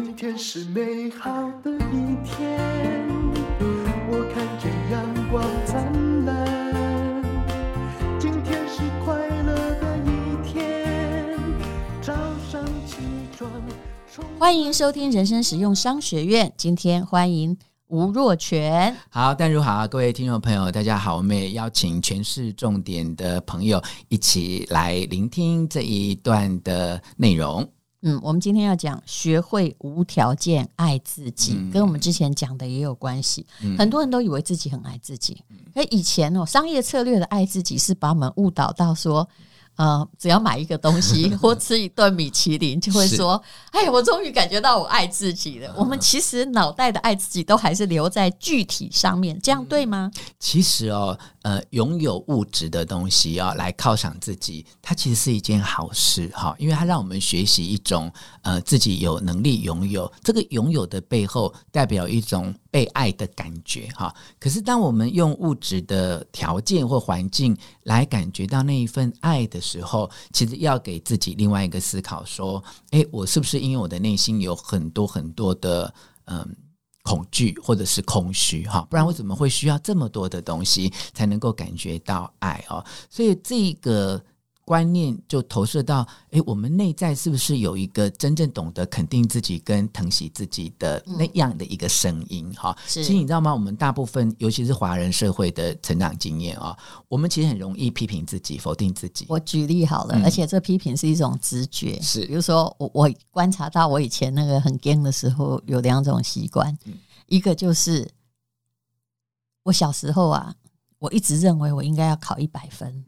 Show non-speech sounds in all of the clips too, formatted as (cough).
今天是美好的一天，我看见阳光灿烂。今天是快乐的一天，早上起床。欢迎收听人生实用商学院。今天欢迎吴若权。好，淡如好，各位听众朋友，大家好。我们也邀请全市重点的朋友一起来聆听这一段的内容。嗯，我们今天要讲学会无条件爱自己，嗯、跟我们之前讲的也有关系。嗯、很多人都以为自己很爱自己，可以前哦，商业策略的爱自己是把我们误导到说。呃，只要买一个东西 (laughs) 或吃一顿米其林，就会说：“是哎，我终于感觉到我爱自己了。”我们其实脑袋的爱自己都还是留在具体上面，这样对吗？其实哦，呃，拥有物质的东西啊、来犒赏自己，它其实是一件好事哈，因为它让我们学习一种呃，自己有能力拥有。这个拥有的背后，代表一种。被爱的感觉哈，可是当我们用物质的条件或环境来感觉到那一份爱的时候，其实要给自己另外一个思考：说，诶，我是不是因为我的内心有很多很多的嗯恐惧或者是空虚哈？不然我怎么会需要这么多的东西才能够感觉到爱哦？所以这个。观念就投射到哎我们内在是不是有一个真正懂得肯定自己跟疼惜自己的那样的一个声音哈？其实你知道吗？我们大部分尤其是华人社会的成长经验啊我们其实很容易批评自己否定自己。我举例好了而且这批评是一种直觉。是。比如说我我观察到我以前那个很惊的时候有两种习惯。一个就是我小时候啊我一直认为我应该要考一百分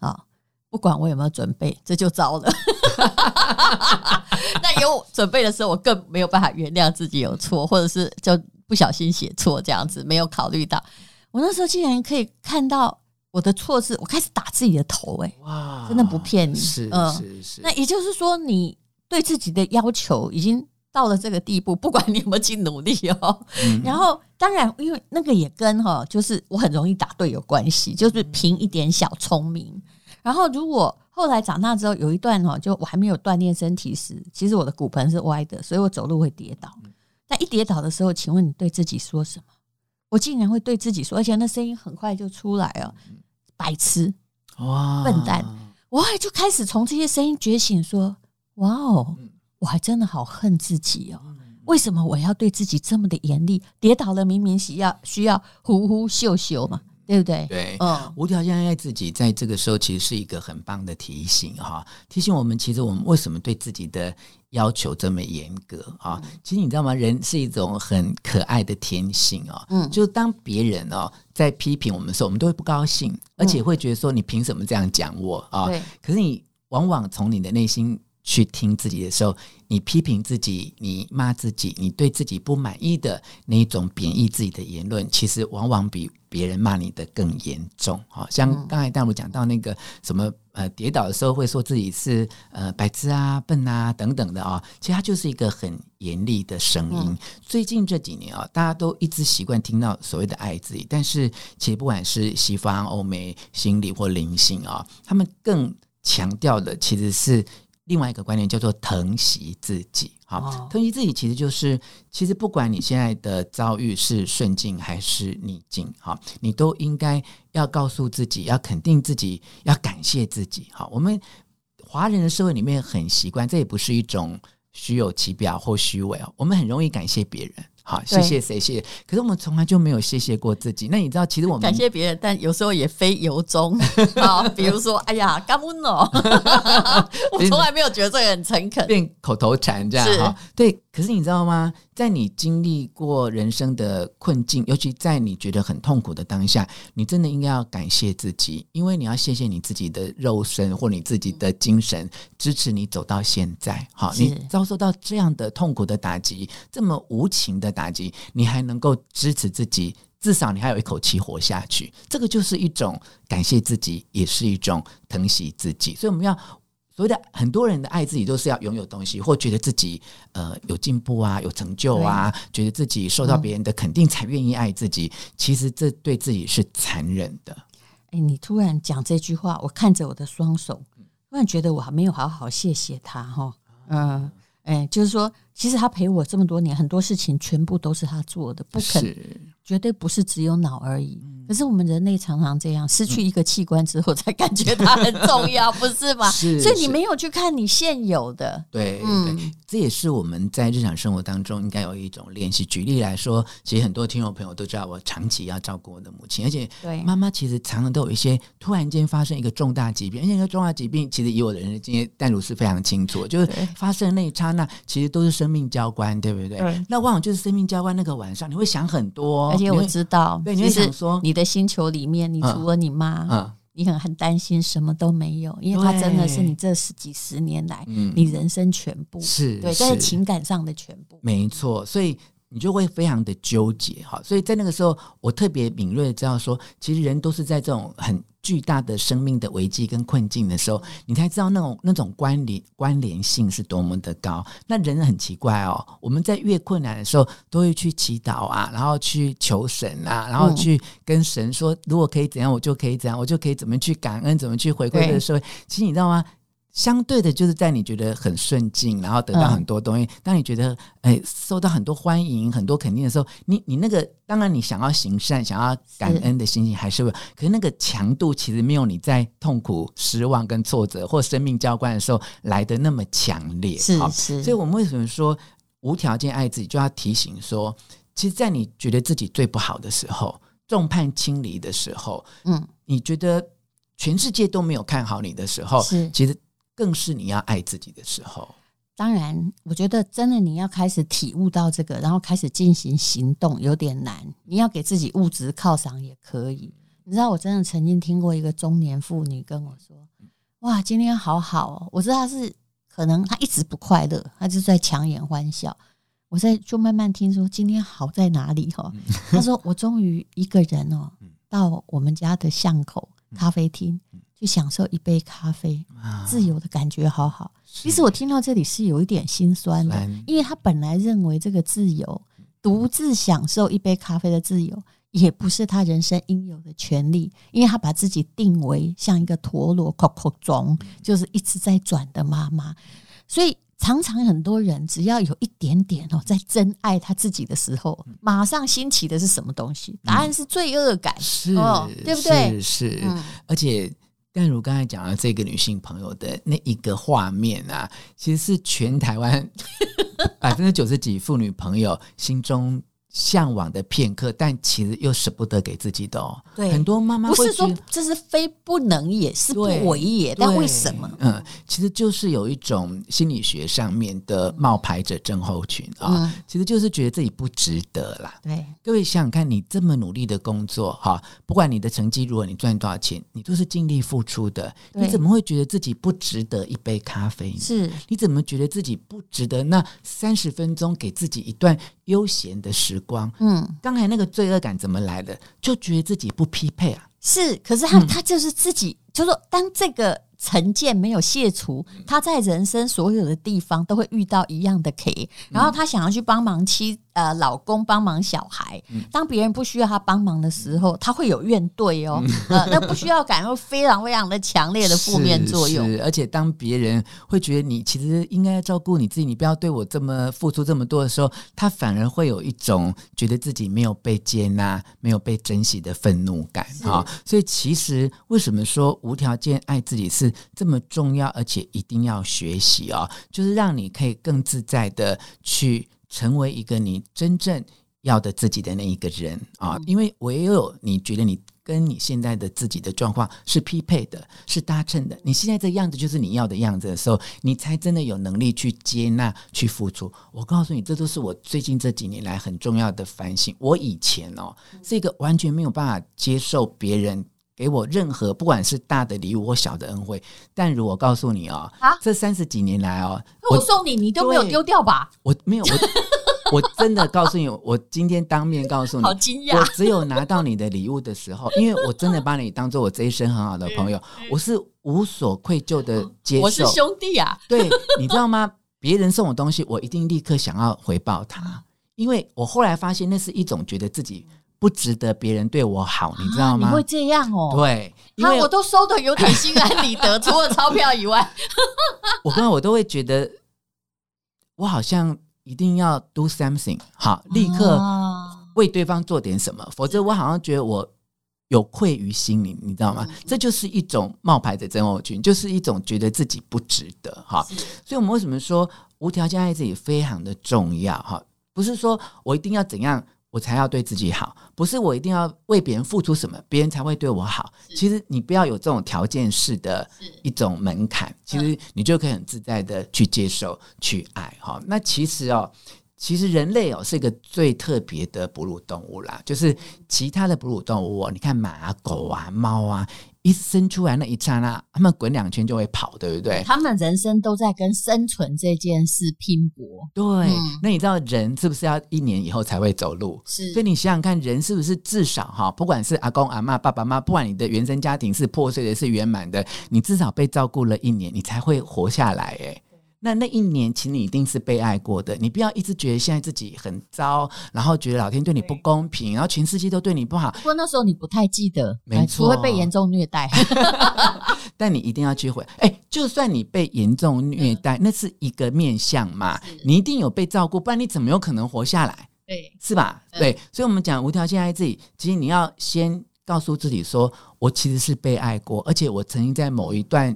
啊不管我有没有准备，这就糟了。(laughs) 那有准备的时候，我更没有办法原谅自己有错，或者是就不小心写错这样子，没有考虑到。我那时候竟然可以看到我的错字，我开始打自己的头，欸，哎，哇，真的不骗你，是嗯，是是。那也就是说，你对自己的要求已经到了这个地步，不管你有没有去努力哦。嗯、然后，当然，因为那个也跟哈，就是我很容易答对有关系，就是凭一点小聪明。然后，如果后来长大之后有一段哦，就我还没有锻炼身体时，其实我的骨盆是歪的，所以我走路会跌倒。但一跌倒的时候，请问你对自己说什么？我竟然会对自己说，而且那声音很快就出来了：白痴，哇，笨蛋！我还就开始从这些声音觉醒，说：哇哦，我还真的好恨自己哦！为什么我要对自己这么的严厉？跌倒了，明明需要需要呼呼秀秀嘛。对不对？对，嗯，无条件爱自己，在这个时候其实是一个很棒的提醒哈，提醒我们，其实我们为什么对自己的要求这么严格啊？其实你知道吗？人是一种很可爱的天性啊，嗯，就是当别人哦在批评我们的时候，我们都会不高兴，而且会觉得说你凭什么这样讲我？啊？对，可是你往往从你的内心去听自己的时候，你批评自己，你骂自己，你对自己不满意的那一种贬义自己的言论，其实往往比别人骂你的更严重。好像刚才大陆讲到那个什么呃，跌倒的时候会说自己是呃白痴啊、笨啊等等的啊，其实它就是一个很严厉的声音。最近这几年啊，大家都一直习惯听到所谓的爱自己，但是其实不管是西方、欧美心理或灵性啊，他们更强调的其实是。另外一个观念叫做疼惜自己，好，疼惜自己其实就是，其实不管你现在的遭遇是顺境还是逆境，好，你都应该要告诉自己，要肯定自己，要感谢自己，好。我们华人的社会里面很习惯，这也不是一种虚有其表或虚伪哦，我们很容易感谢别人。好，谢谢谁？谢谢。可是我们从来就没有谢谢过自己。那你知道，其实我们感谢别人，但有时候也非由衷。(laughs) 啊，比如说，哎呀，感恩哦，(laughs) 我从来没有觉得这个很诚恳，变口头禅这样哈。对，可是你知道吗？在你经历过人生的困境，尤其在你觉得很痛苦的当下，你真的应该要感谢自己，因为你要谢谢你自己的肉身或你自己的精神支持你走到现在。好，你遭受到这样的痛苦的打击，这么无情的。打击，你还能够支持自己，至少你还有一口气活下去，这个就是一种感谢自己，也是一种疼惜自己。所以我们要所谓的很多人的爱自己，都是要拥有东西，或觉得自己呃有进步啊，有成就啊，觉得自己受到别人的肯定才愿意爱自己。嗯、其实这对自己是残忍的。哎，你突然讲这句话，我看着我的双手，突然觉得我还没有好好谢谢他哈。嗯。哎，就是说，其实他陪我这么多年，很多事情全部都是他做的，不肯，绝对不是只有脑而已。可是我们人类常常这样，失去一个器官之后，才感觉它很重要，(laughs) 不是吗？是，所以你没有去看你现有的，对，嗯，这也是我们在日常生活当中应该有一种练习。举例来说，其实很多听众朋友都知道，我长期要照顾我的母亲，而且妈妈其实常常都有一些突然间发生一个重大疾病，而且那个重大疾病其实以我的人生经验，淡如是非常清楚，就是发生那一刹那，其实都是生命交关，对不对？对，那往往就是生命交关那个晚上，你会想很多，而且我知道，对，你会想说你的。星球里面，你除了你妈，你很很担心什么都没有，因为她真的是你这十几十年来，嗯、你人生全部是对，在情感上的全部，没错，所以。你就会非常的纠结哈，所以在那个时候，我特别敏锐的知道说，其实人都是在这种很巨大的生命的危机跟困境的时候，你才知道那种那种关联关联性是多么的高。那人很奇怪哦，我们在越困难的时候，都会去祈祷啊，然后去求神啊，然后去跟神说，如果可以怎样，我就可以怎样，我就可以怎么去感恩，怎么去回馈这个社会。其实你知道吗？相对的，就是在你觉得很顺境，然后得到很多东西。嗯、当你觉得哎受到很多欢迎、很多肯定的时候，你你那个当然你想要行善、想要感恩的心情还是会，是可是那个强度其实没有你在痛苦、失望跟挫折或生命交关的时候来的那么强烈。是是，所以我们为什么说无条件爱自己，就要提醒说，其实，在你觉得自己最不好的时候、众叛亲离的时候，嗯，你觉得全世界都没有看好你的时候，是其实。更是你要爱自己的时候。当然，我觉得真的你要开始体悟到这个，然后开始进行行动有点难。你要给自己物质犒赏也可以。你知道，我真的曾经听过一个中年妇女跟我说：“哇，今天好好哦。”我知道她是可能她一直不快乐，她就在强颜欢笑。我在就慢慢听说今天好在哪里哈。她说：“我终于一个人哦，(laughs) 到我们家的巷口咖啡厅。”去享受一杯咖啡，自由的感觉好好。其实我听到这里是有一点心酸的，因为他本来认为这个自由，独自享受一杯咖啡的自由，也不是他人生应有的权利，因为他把自己定为像一个陀螺，扣扣钟，就是一直在转的妈妈。所以常常很多人只要有一点点哦，在真爱他自己的时候，马上兴起的是什么东西？答案是罪恶感，是，对不对？是，是，而且。但如刚才讲的这个女性朋友的那一个画面啊，其实是全台湾 (laughs) 百分之九十几妇女朋友心中。向往的片刻，但其实又舍不得给自己的哦。对，很多妈妈不是说这是非不能也，是不为也，但为什么？嗯，其实就是有一种心理学上面的冒牌者症候群啊，嗯、其实就是觉得自己不值得啦。对，各位想想看，你这么努力的工作哈，不管你的成绩如何，你赚多少钱，你都是尽力付出的，你怎么会觉得自己不值得一杯咖啡呢？是，你怎么觉得自己不值得那三十分钟给自己一段悠闲的时光，嗯，刚才那个罪恶感怎么来的？就觉得自己不匹配啊。是，可是他、嗯、他就是自己，就是说当这个。成见没有卸除，他在人生所有的地方都会遇到一样的 K，然后他想要去帮忙妻呃老公帮忙小孩，当别人不需要他帮忙的时候，他会有怨怼哦，呃，那不需要感会非常非常的强烈的负面作用。(laughs) 是，是，而且当别人会觉得你其实应该照顾你自己，你不要对我这么付出这么多的时候，他反而会有一种觉得自己没有被接纳、没有被珍惜的愤怒感啊。所以其实为什么说无条件爱自己是？这么重要，而且一定要学习哦，就是让你可以更自在的去成为一个你真正要的自己的那一个人啊，因为唯有你觉得你跟你现在的自己的状况是匹配的，是搭衬的，你现在这样子就是你要的样子的时候，你才真的有能力去接纳、去付出。我告诉你，这都是我最近这几年来很重要的反省。我以前哦，是一个完全没有办法接受别人。给我任何不管是大的礼物或小的恩惠，但如我告诉你哦，啊，这三十几年来哦，我送你，你都没有丢掉吧？我没有，我我真的告诉你，我今天当面告诉你，好惊讶！我只有拿到你的礼物的时候，因为我真的把你当做我这一生很好的朋友，我是无所愧疚的接受。我是兄弟啊，对，你知道吗？别人送我东西，我一定立刻想要回报他，因为我后来发现那是一种觉得自己。不值得别人对我好，你知道吗？啊、你会这样哦？对，因为、啊、我都收的有点心安理得，除了 (laughs) 钞票以外，(laughs) 我刚刚我都会觉得，我好像一定要 do something，好，立刻为对方做点什么，否则我好像觉得我有愧于心灵，你知道吗？这就是一种冒牌的症候群，就是一种觉得自己不值得哈。所以，我们为什么说无条件爱自己非常的重要哈？不是说我一定要怎样。我才要对自己好，不是我一定要为别人付出什么，别人才会对我好。其实你不要有这种条件式的一种门槛，其实你就可以很自在的去接受、去爱哈。那其实哦，其实人类哦是一个最特别的哺乳动物啦，就是其他的哺乳动物哦，你看马啊、狗啊、猫啊。一生出来那一刹那，他们滚两圈就会跑，对不对？他们人生都在跟生存这件事拼搏。对，嗯、那你知道人是不是要一年以后才会走路？是，所以你想想看，人是不是至少哈，不管是阿公阿妈、爸爸妈妈，不管你的原生家庭是破碎的，是圆满的，你至少被照顾了一年，你才会活下来。哎。那那一年，请你一定是被爱过的。你不要一直觉得现在自己很糟，然后觉得老天对你不公平，然后全世界都对你不好。不过那时候你不太记得，没错，不会被严重虐待。(laughs) (laughs) 但你一定要去回。哎，就算你被严重虐待，那是一个面向嘛，你一定有被照顾，不然你怎么有可能活下来？对，是吧？对，所以，我们讲无条件爱自己，其实你要先告诉自己说，我其实是被爱过，而且我曾经在某一段。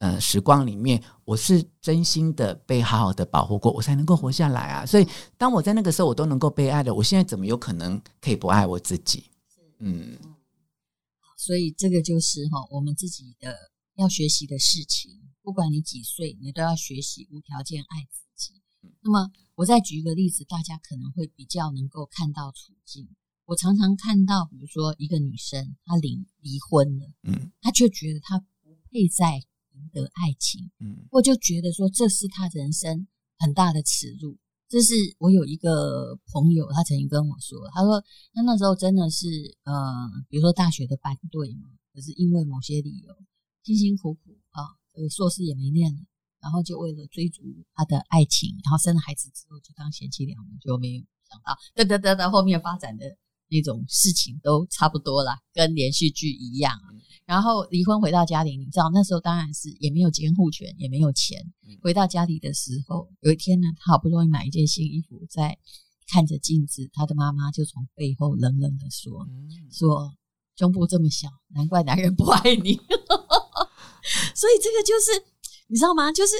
呃，时光里面，我是真心的被好好的保护过，我才能够活下来啊！所以，当我在那个时候，我都能够被爱的，我现在怎么有可能可以不爱我自己？嗯，所以这个就是哈，我们自己的要学习的事情。不管你几岁，你都要学习无条件爱自己。那么，我再举一个例子，大家可能会比较能够看到处境。我常常看到，比如说一个女生，她离离婚了，嗯，她却觉得她不配在。的爱情，嗯，我就觉得说这是他人生很大的耻辱。这是我有一个朋友，他曾经跟我说，他说他那时候真的是，呃，比如说大学的班队嘛，可是因为某些理由，辛辛苦苦啊，这个硕士也没念了，然后就为了追逐他的爱情，然后生了孩子之后就当贤妻良母，就没有想到，哒哒哒哒，后面发展的那种事情都差不多啦，跟连续剧一样。然后离婚回到家里，你知道那时候当然是也没有监护权，也没有钱。回到家里的时候，有一天呢，他好不容易买一件新衣服，在看着镜子，他的妈妈就从背后冷冷的说：“说胸部这么小，难怪男人不爱你。(laughs) ”所以这个就是你知道吗？就是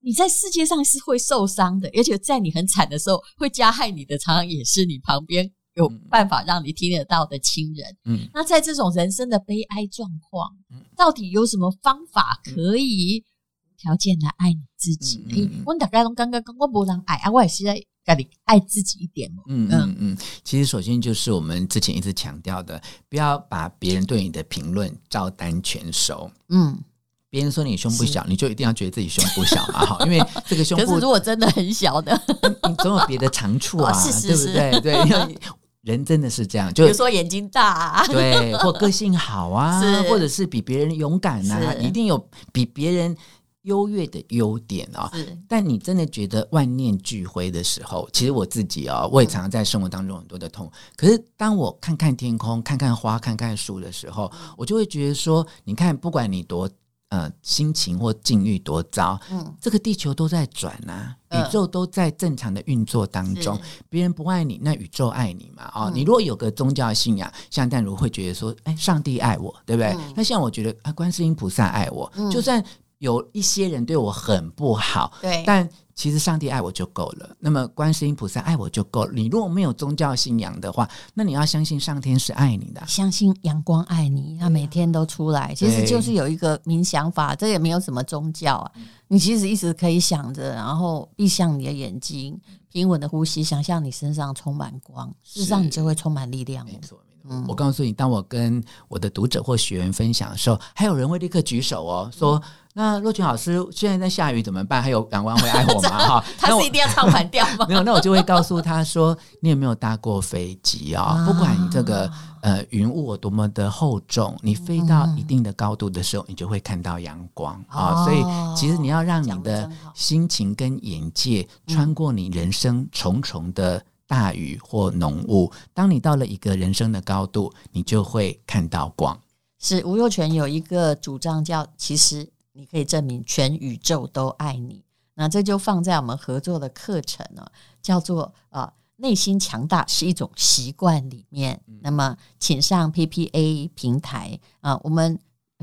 你在世界上是会受伤的，而且在你很惨的时候会加害你的，常常也是你旁边。有办法让你听得到的亲人，嗯，那在这种人生的悲哀状况，嗯，到底有什么方法可以无条件的爱你自己？嗯，我大概都刚刚刚我不让爱啊，我也是在家里爱自己一点嘛。嗯嗯嗯，其实首先就是我们之前一直强调的，不要把别人对你的评论照单全收。嗯，别人说你胸部小，你就一定要觉得自己胸部小嘛？哈，因为 (laughs) 这个胸部，如果真的很小的，你总有别的长处啊，(laughs) 是是是对不对？对。人真的是这样，就比如说眼睛大，啊，对，(laughs) 或个性好啊，或者是比别人勇敢啊，一定有比别人优越的优点啊，但你真的觉得万念俱灰的时候，其实我自己啊，哦，我也常常在生活当中很多的痛。嗯，可是当我看看天空，看看花，看看树的时候，我就会觉得说，你看，不管你多。呃，心情或境遇多糟，嗯，这个地球都在转啊，呃、宇宙都在正常的运作当中。别是人不爱你，那宇宙爱你嘛？哦，嗯、你如果有个宗教信仰，像淡如会觉得说，哎，上帝爱我，对不对？嗯、那像我觉得啊，观世音菩萨爱我，嗯、就算有一些人对我很不好，对，但。其实上帝爱我就够了，那么观世音菩萨爱我就够了。你如果没有宗教信仰的话，那你要相信上天是爱你的，相信阳光爱你，他每天都出来。其实就是有一个冥想法，这也没有什么宗教啊。你其实一直可以想着，然后闭上你的眼睛，平稳的呼吸，想象你身上充满光，事实上你就会充满力量。没错，我告诉你，当我跟我的读者或学员分享的时候，还有人会立刻举手哦，说。那若群老师现在在下雨怎么办？还有阳光会爱我吗？(laughs) 哈，他是一定要唱反调吗？(laughs) 没有，那我就会告诉他说：“你有没有搭过飞机啊？啊不管你这个呃云雾有多么的厚重，你飞到一定的高度的时候，你就会看到阳光啊。所以其实你要让你的心情跟眼界穿过你人生重重的大雨或浓雾，当你到了一个人生的高度，你就会看到光。是吴若权有一个主张叫其实。你可以证明全宇宙都爱你。那这就放在我们合作的课程呢，叫做啊内心强大是一种习惯里面。那么，请上 PPA 平台啊，我们。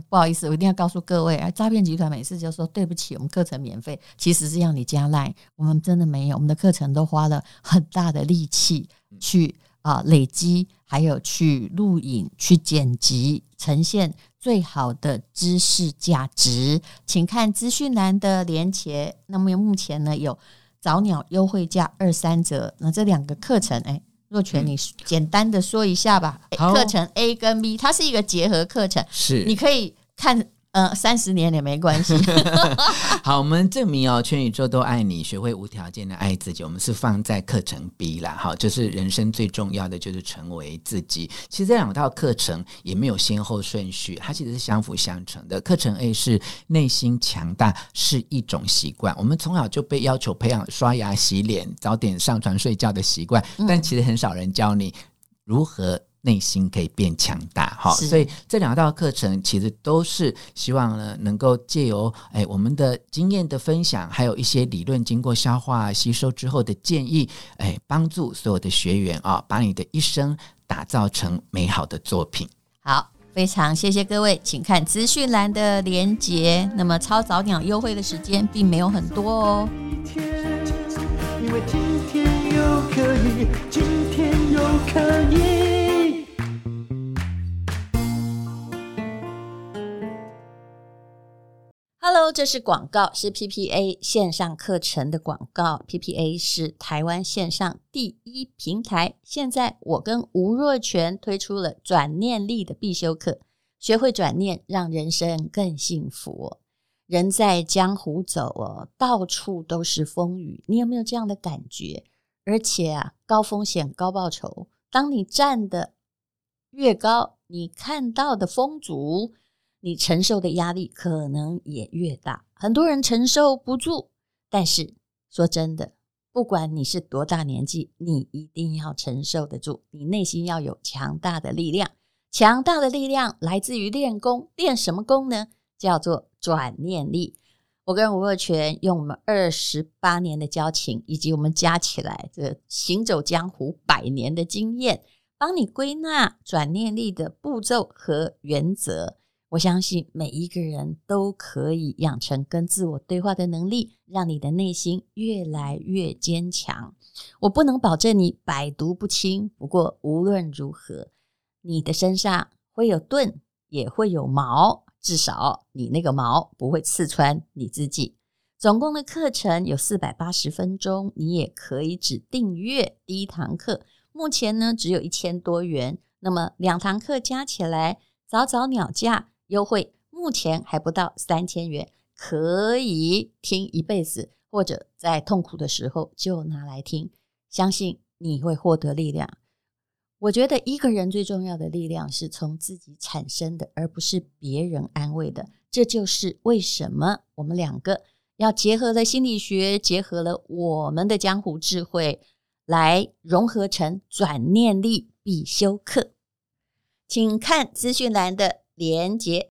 不好意思，我一定要告诉各位啊！诈骗集团每次就说对不起，我们课程免费，其实是要你加 Line，我们真的没有，我们的课程都花了很大的力气去啊累积，还有去录影、去剪辑，呈现最好的知识价值。请看资讯栏的连结。那么目前呢有早鸟优惠价二三折，那这两个课程哎。若泉，你简单的说一下吧。课程 A 跟 B，它是一个结合课程，是你可以看。呃，三十年也没关系。(laughs) 好，我们证明哦，全宇宙都爱你，学会无条件的爱自己。我们是放在课程 B 啦，好，就是人生最重要的就是成为自己。其实这两套课程也没有先后顺序，它其实是相辅相成的。课程 A 是内心强大是一种习惯，我们从小就被要求培养刷牙、洗脸、早点上床睡觉的习惯，但其实很少人教你如何。内心可以变强大，哈，所以这两道课程其实都是希望呢，能够借由哎我们的经验的分享，还有一些理论经过消化吸收之后的建议，哎，帮助所有的学员啊，把你的一生打造成美好的作品。好，非常谢谢各位，请看资讯栏的连结。那么超早鸟优惠的时间并没有很多哦。因为今天又可以，今天又可以。Hello，这是广告，是 PPA 线上课程的广告。PPA 是台湾线上第一平台。现在我跟吴若权推出了转念力的必修课，学会转念，让人生更幸福。人在江湖走哦，到处都是风雨，你有没有这样的感觉？而且啊，高风险高报酬，当你站得越高，你看到的风阻。你承受的压力可能也越大，很多人承受不住。但是说真的，不管你是多大年纪，你一定要承受得住。你内心要有强大的力量，强大的力量来自于练功。练什么功呢？叫做转念力。我跟吴若权用我们二十八年的交情，以及我们加起来这行走江湖百年的经验，帮你归纳转念力的步骤和原则。我相信每一个人都可以养成跟自我对话的能力，让你的内心越来越坚强。我不能保证你百毒不侵，不过无论如何，你的身上会有盾，也会有矛，至少你那个矛不会刺穿你自己。总共的课程有四百八十分钟，你也可以只订阅第一堂课，目前呢只有一千多元。那么两堂课加起来，早早鸟价。优惠目前还不到三千元，可以听一辈子，或者在痛苦的时候就拿来听，相信你会获得力量。我觉得一个人最重要的力量是从自己产生的，而不是别人安慰的。这就是为什么我们两个要结合了心理学，结合了我们的江湖智慧，来融合成转念力必修课。请看资讯栏的连接。